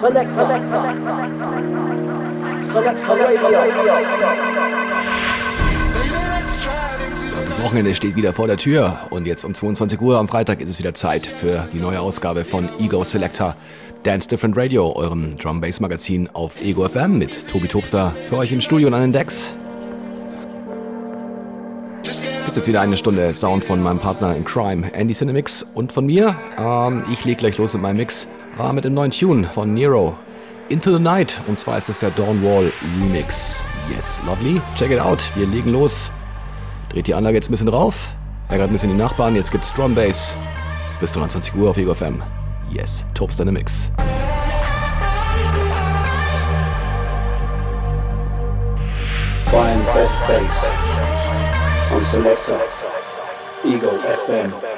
Radio. Das Wochenende steht wieder vor der Tür und jetzt um 22 Uhr am Freitag ist es wieder Zeit für die neue Ausgabe von Ego Selector Dance Different Radio, eurem Drum Bass Magazin auf Ego FM mit Tobi Tobster für euch im Studio und an den Decks. Gibt jetzt wieder eine Stunde Sound von meinem Partner in Crime, Andy Cinemix und von mir. Ähm, ich leg gleich los mit meinem Mix äh, mit dem neuen Tune von Nero, Into the Night und zwar ist das der Dawnwall Remix. Yes, lovely. Check it out. Wir legen los. Dreht die Anlage jetzt ein bisschen rauf. Ärgert ein bisschen die Nachbarn. Jetzt gibt's Drum Bass. Bis zu 29 Uhr auf Ego FM. Yes, Tobes Dynamics. Brian's best bass on Selector, Ego FM.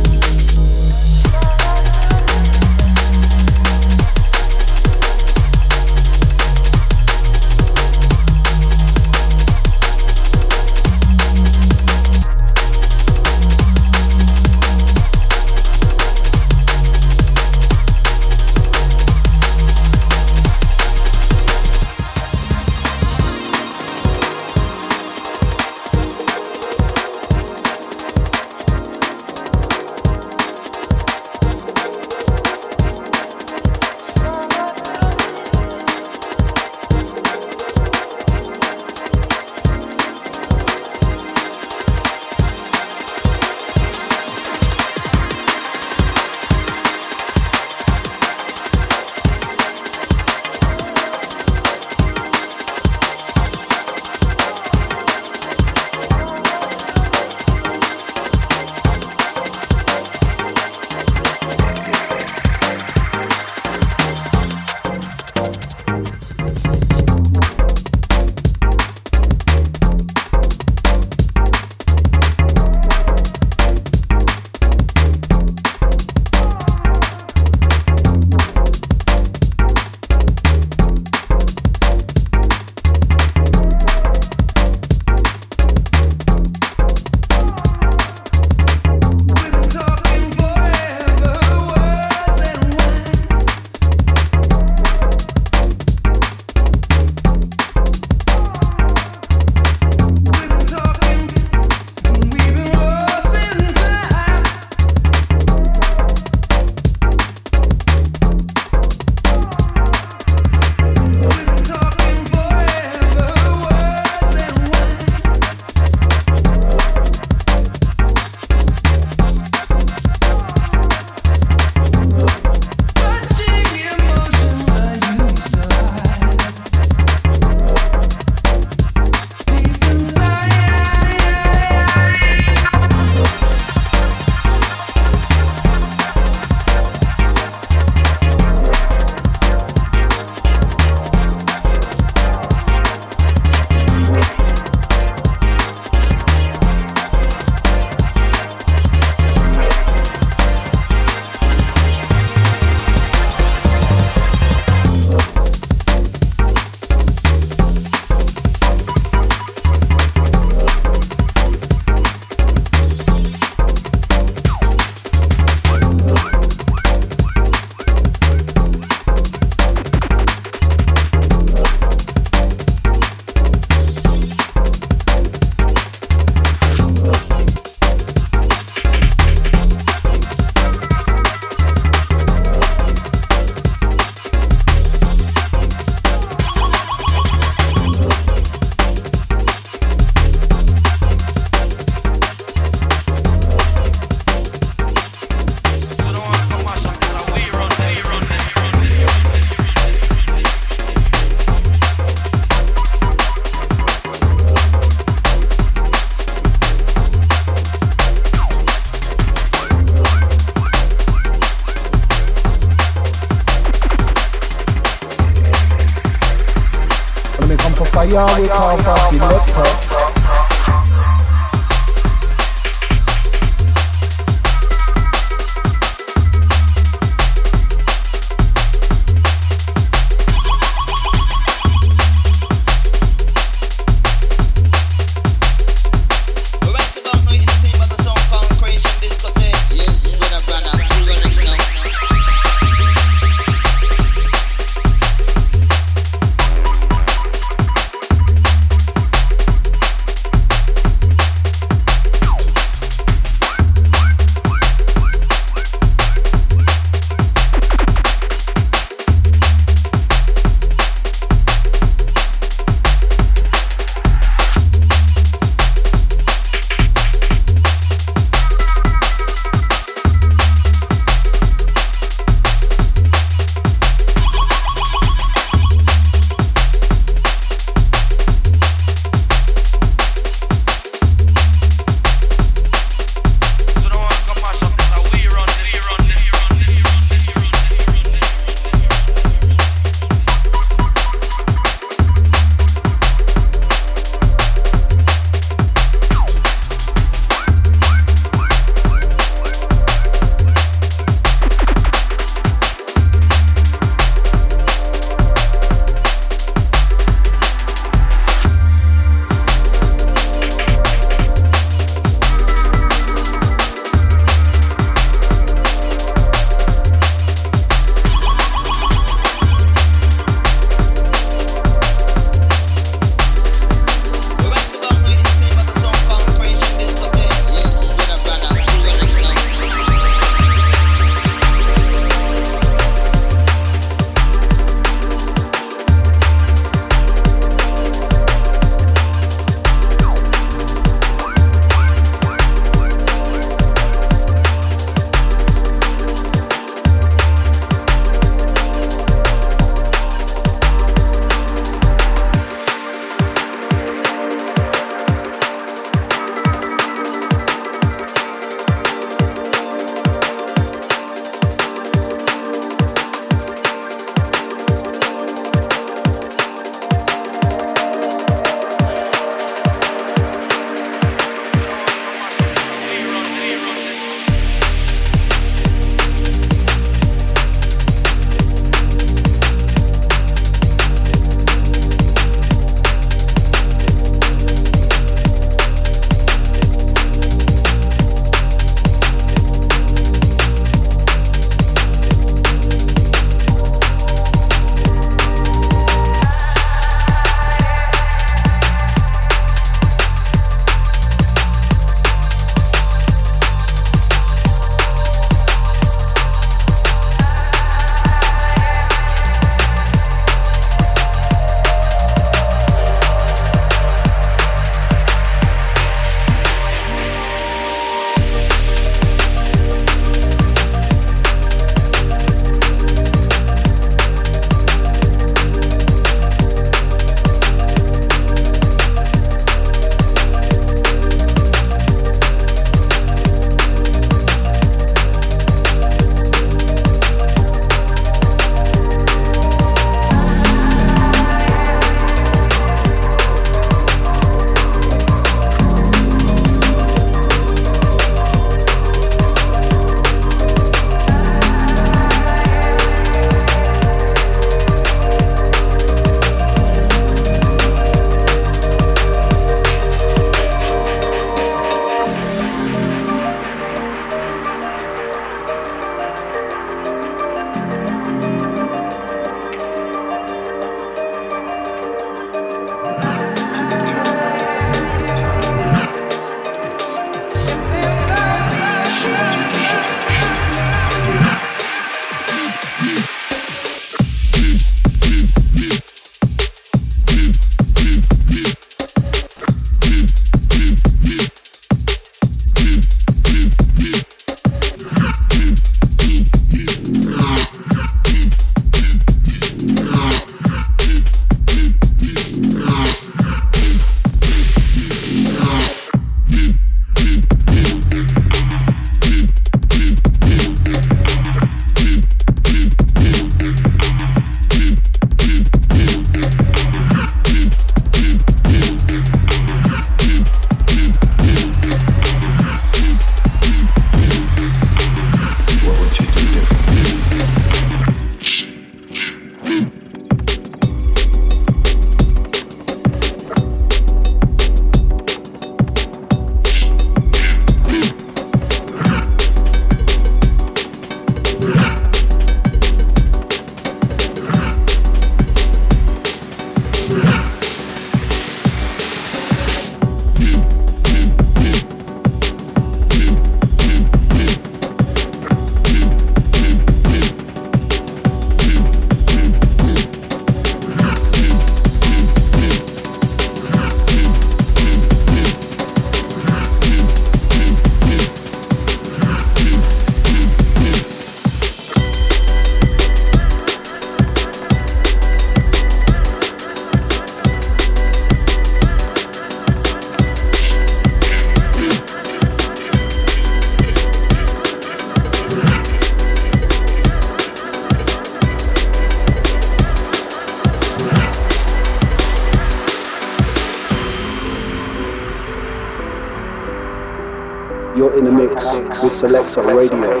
You're in a mix with Selector Radio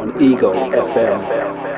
on Ego FM.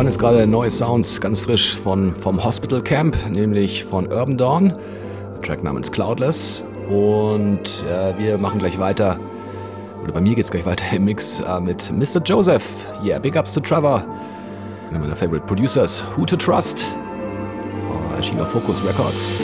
Waren jetzt gerade neue Sounds, ganz frisch von, vom Hospital Camp, nämlich von Urban Dawn, Track namens Cloudless. Und äh, wir machen gleich weiter, oder bei mir geht es gleich weiter im Mix äh, mit Mr. Joseph. Yeah, big ups to Trevor, einer meiner favorite producers. Who to Trust? Oh, erschien Focus Records.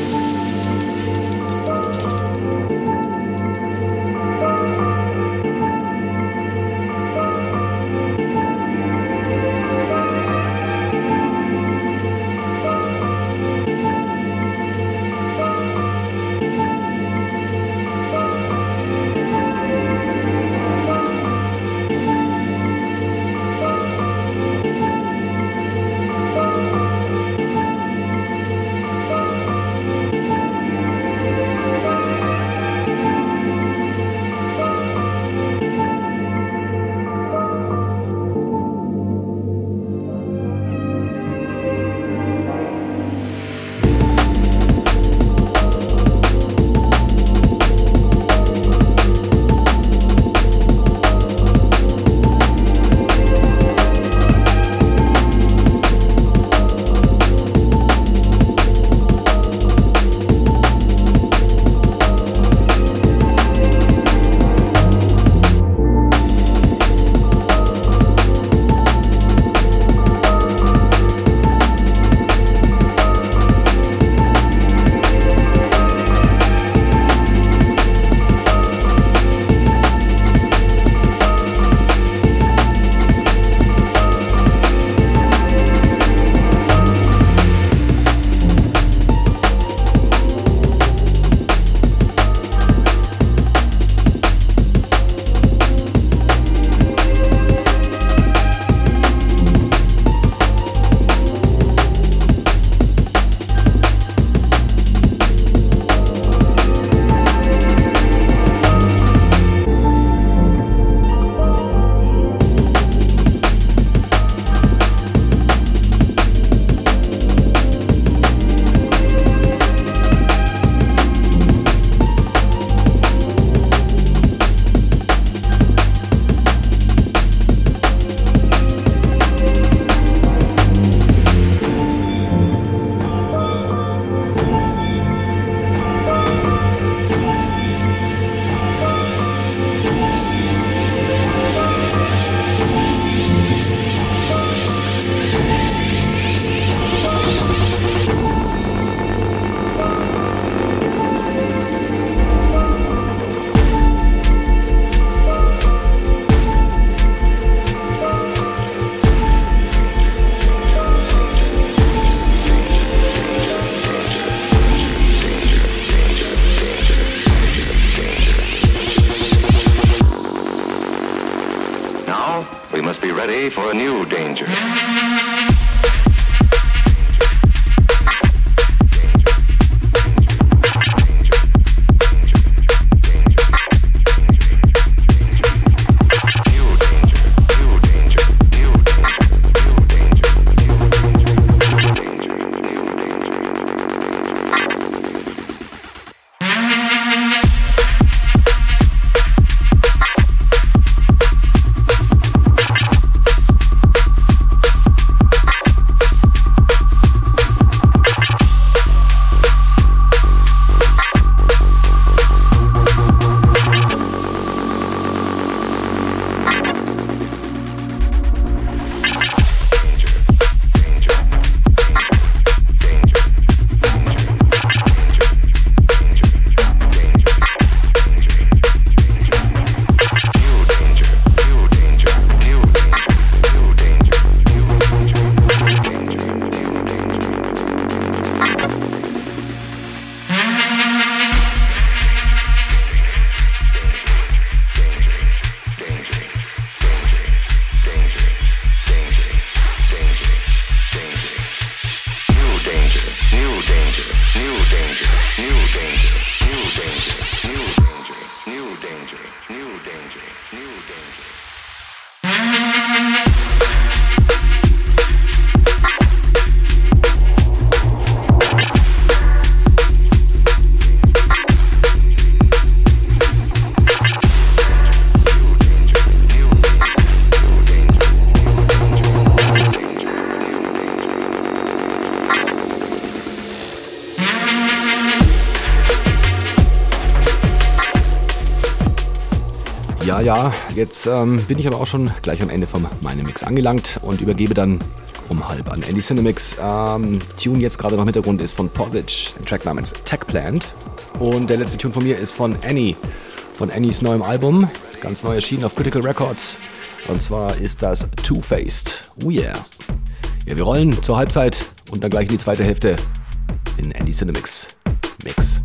Danger. Ja, jetzt ähm, bin ich aber auch schon gleich am Ende von meinem Mix angelangt und übergebe dann um halb an Andy Cinemix. Ähm, Tune jetzt gerade noch im Hintergrund ist von Posic, ein Track namens Tech Plant. Und der letzte Tune von mir ist von Annie, von Annies neuem Album, ganz neu erschienen auf Critical Records. Und zwar ist das Two-Faced. Oh yeah. Ja, wir rollen zur Halbzeit und dann gleich in die zweite Hälfte in Andy Cinemix Mix.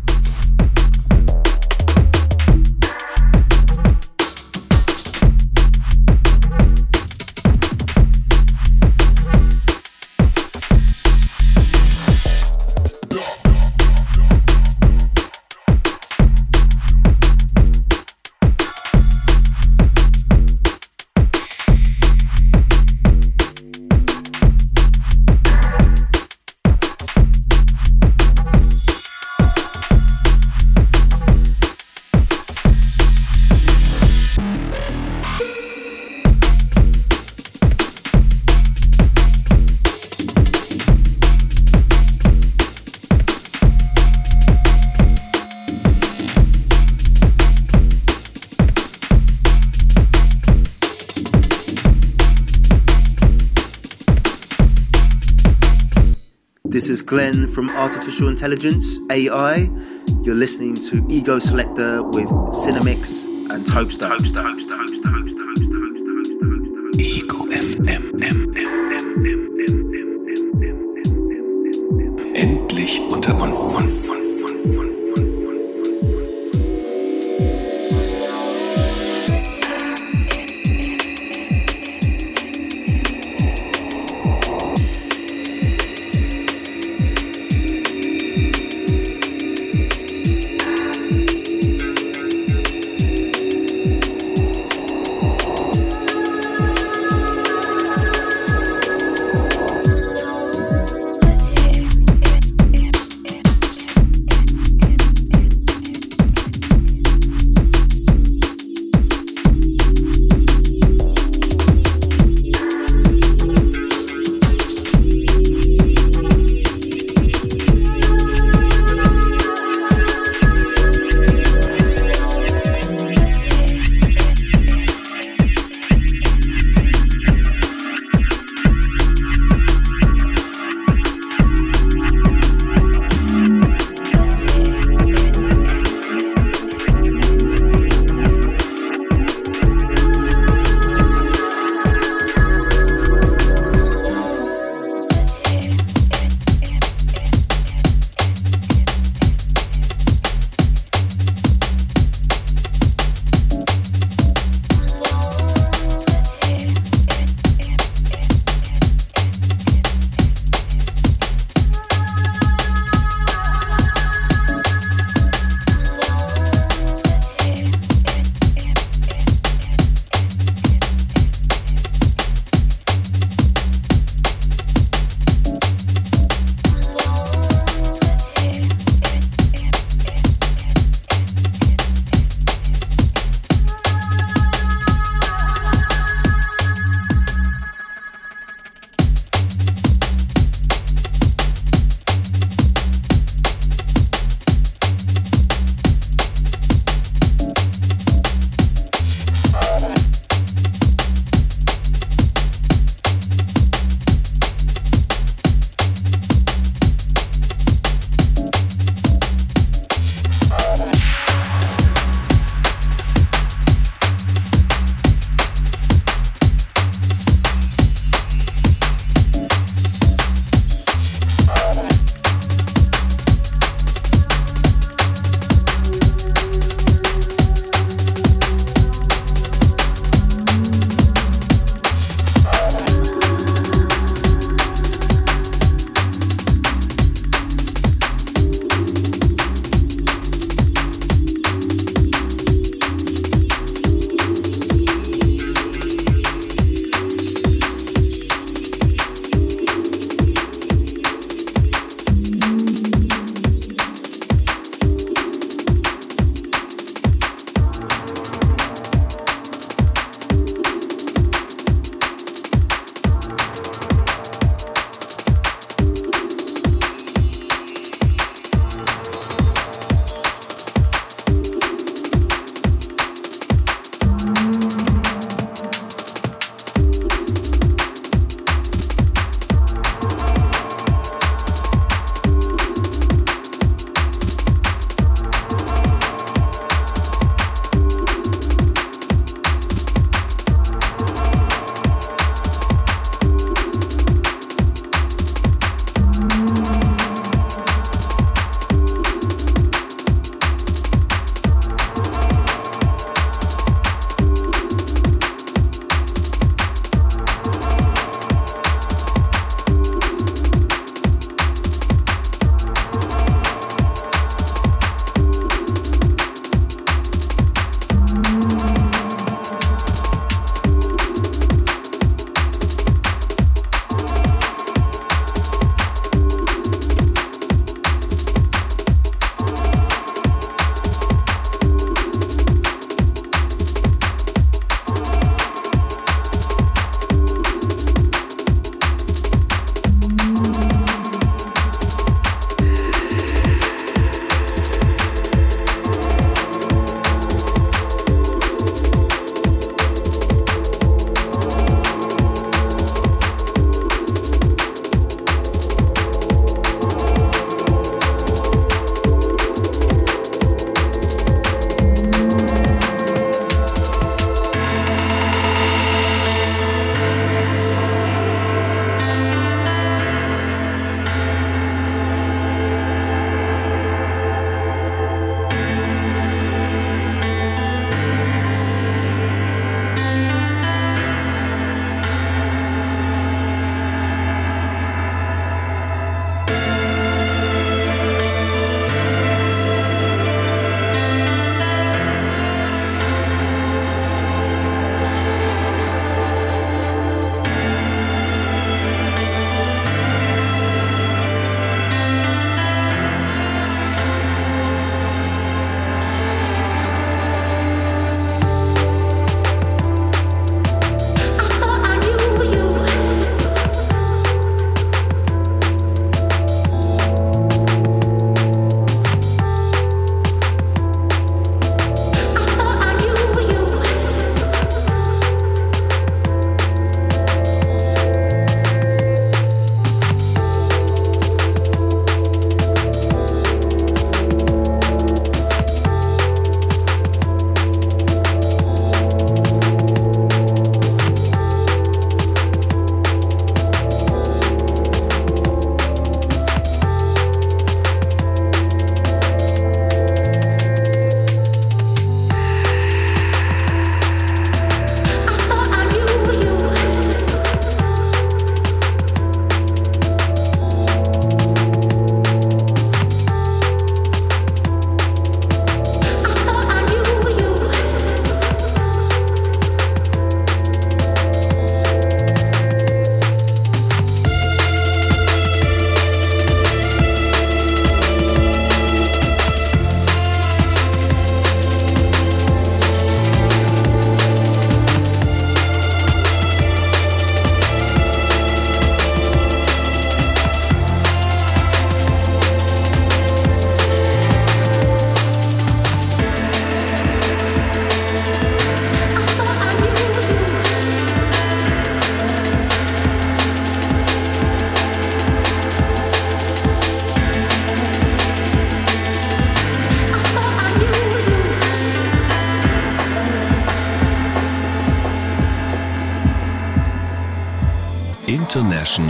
This is Glenn from Artificial Intelligence AI. You're listening to Ego Selector with Cinemix and Topstar. Ego FM.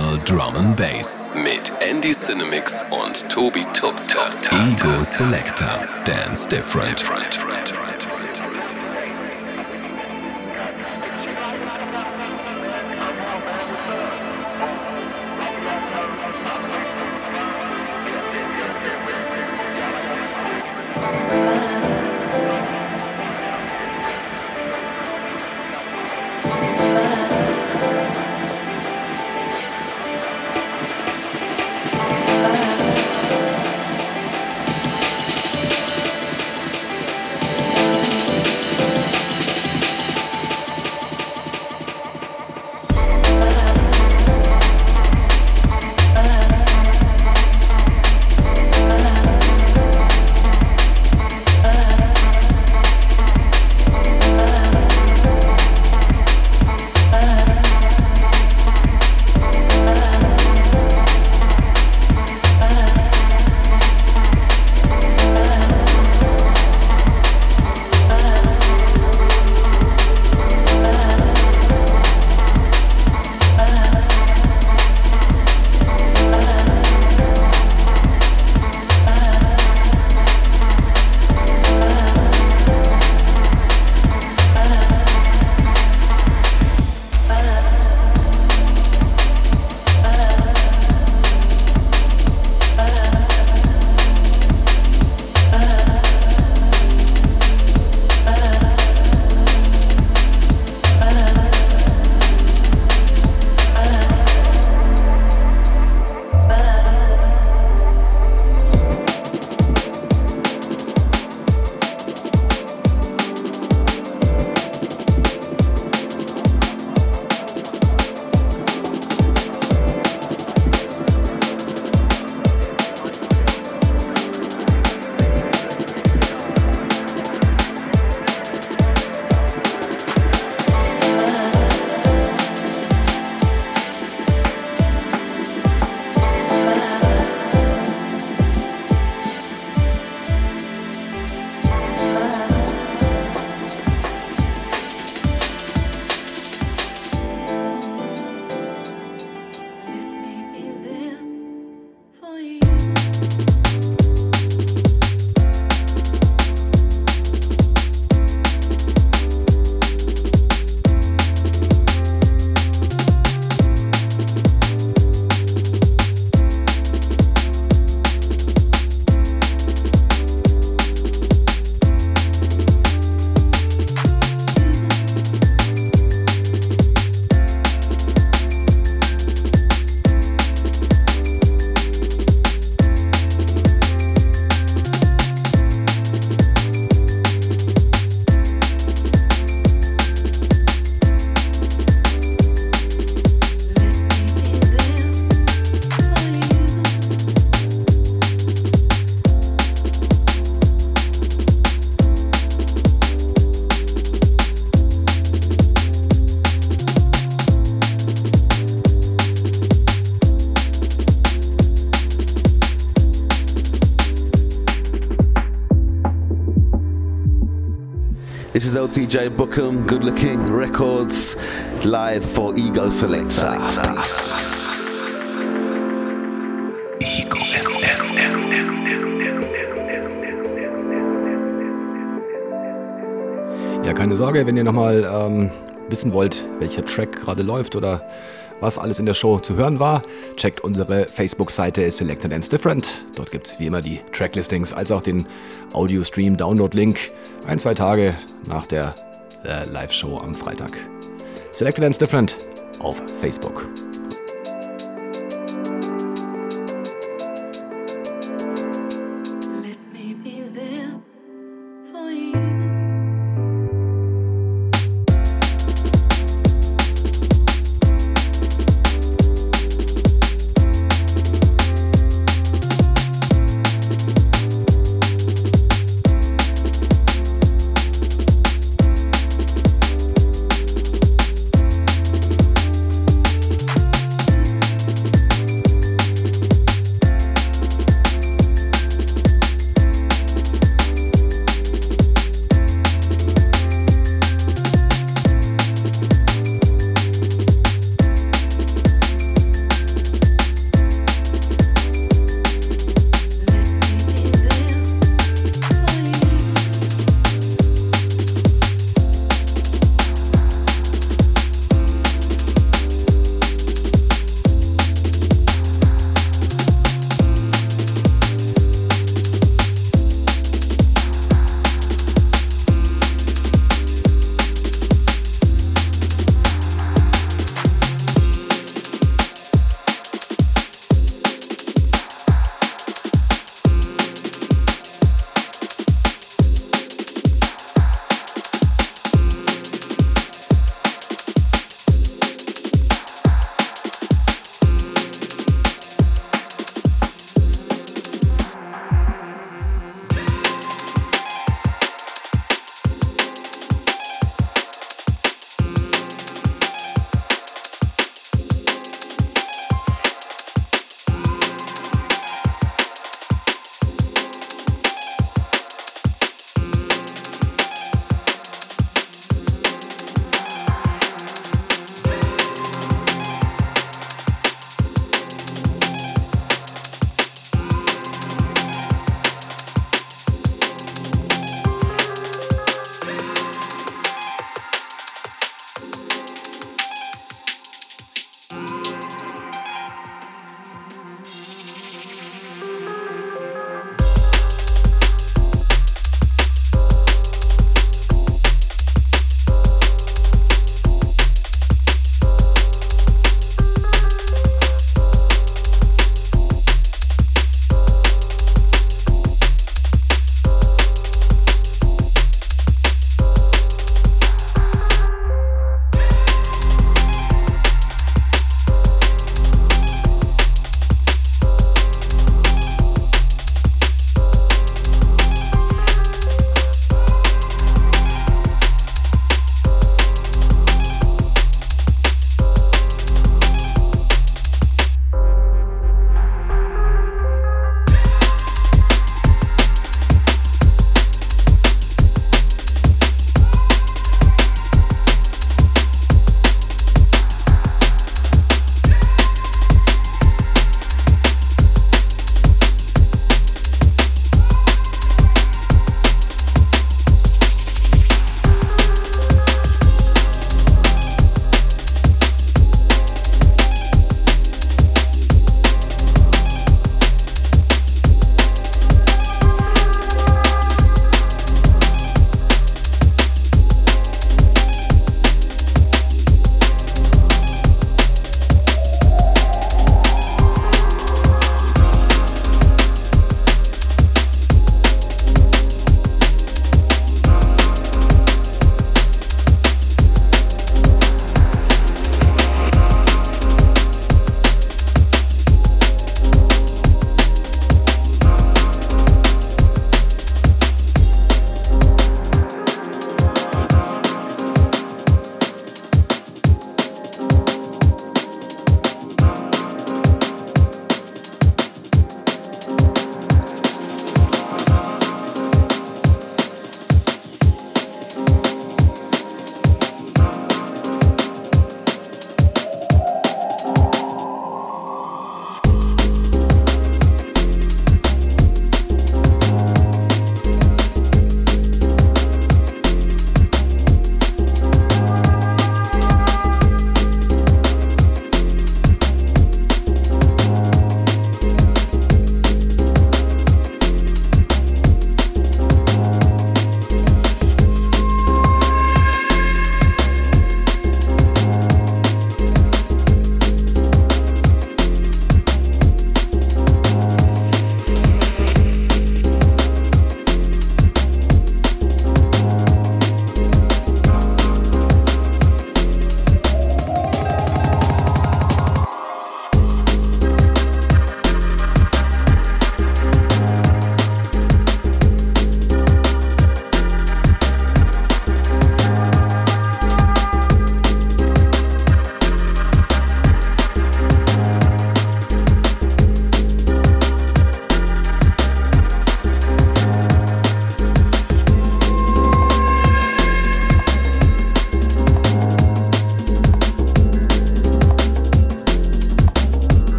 International Drum and Bass mit Andy Cinemix und Tobi Tubster. Ego Selector. Dance Different. LTJ Bookham, Good Looking Records, live for Ego Selector. Peace. Ego. Ja, keine Sorge, wenn ihr nochmal ähm, wissen wollt, welcher Track gerade läuft oder was alles in der Show zu hören war, checkt unsere Facebook-Seite Select Dance Different. Dort gibt es wie immer die Tracklistings als auch den Audio-Stream-Download-Link ein, zwei Tage nach der äh, Live-Show am Freitag. Selected and Different auf Facebook.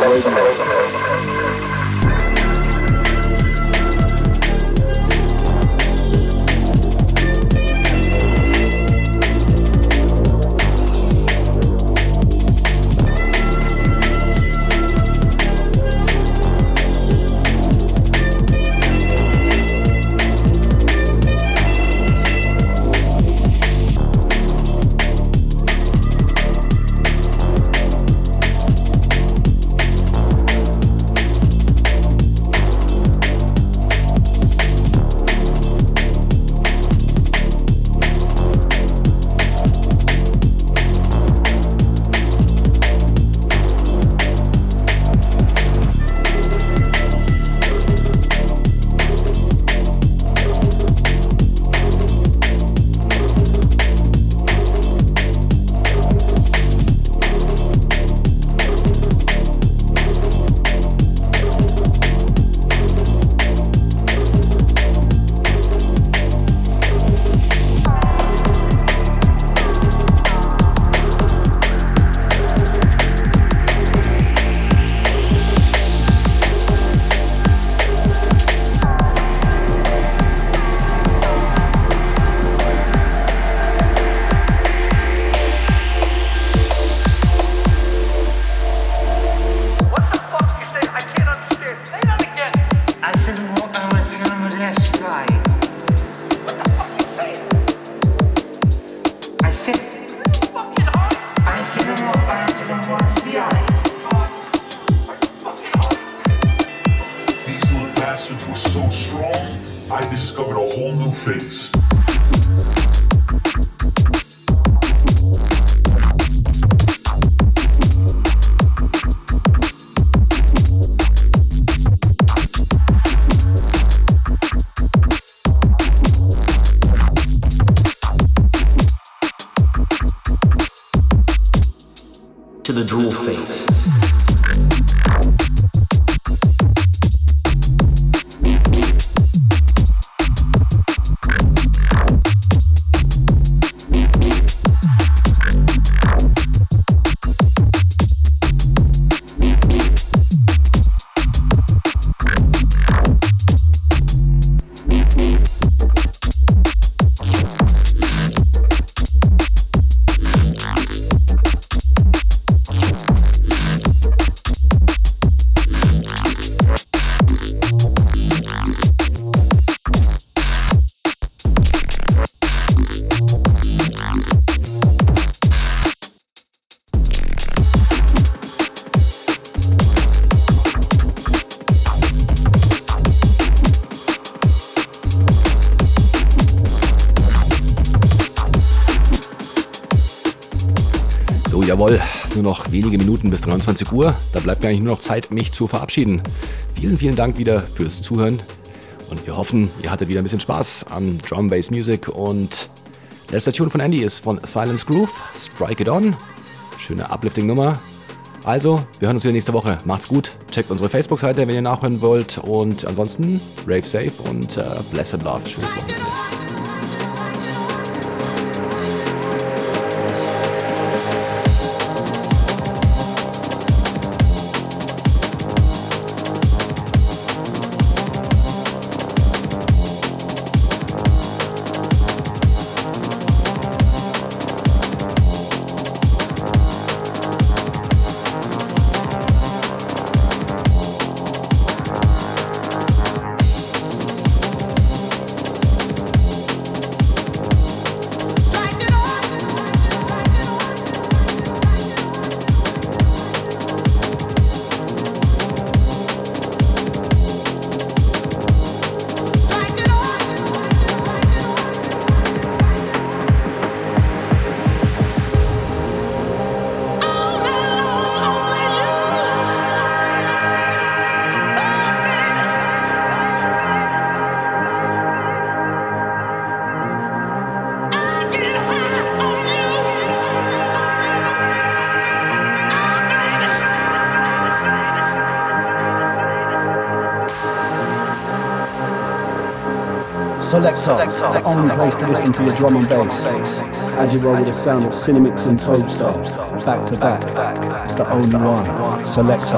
With Selector wenige Minuten bis 23 Uhr. Da bleibt mir eigentlich nur noch Zeit, mich zu verabschieden. Vielen, vielen Dank wieder fürs Zuhören und wir hoffen, ihr hattet wieder ein bisschen Spaß an Drum Bass Music und letzter Tune von Andy ist von Silence Groove, Strike It On. Schöne Uplifting Nummer. Also, wir hören uns wieder nächste Woche. Macht's gut. Checkt unsere Facebook-Seite, wenn ihr nachhören wollt. Und ansonsten, rave safe und uh, blessed love. Schönes Wochenende. Selector, the only place to listen to your drum and bass, as you roll with the sound of Cinemix and Toadstar. back to back. It's the only one. Selector.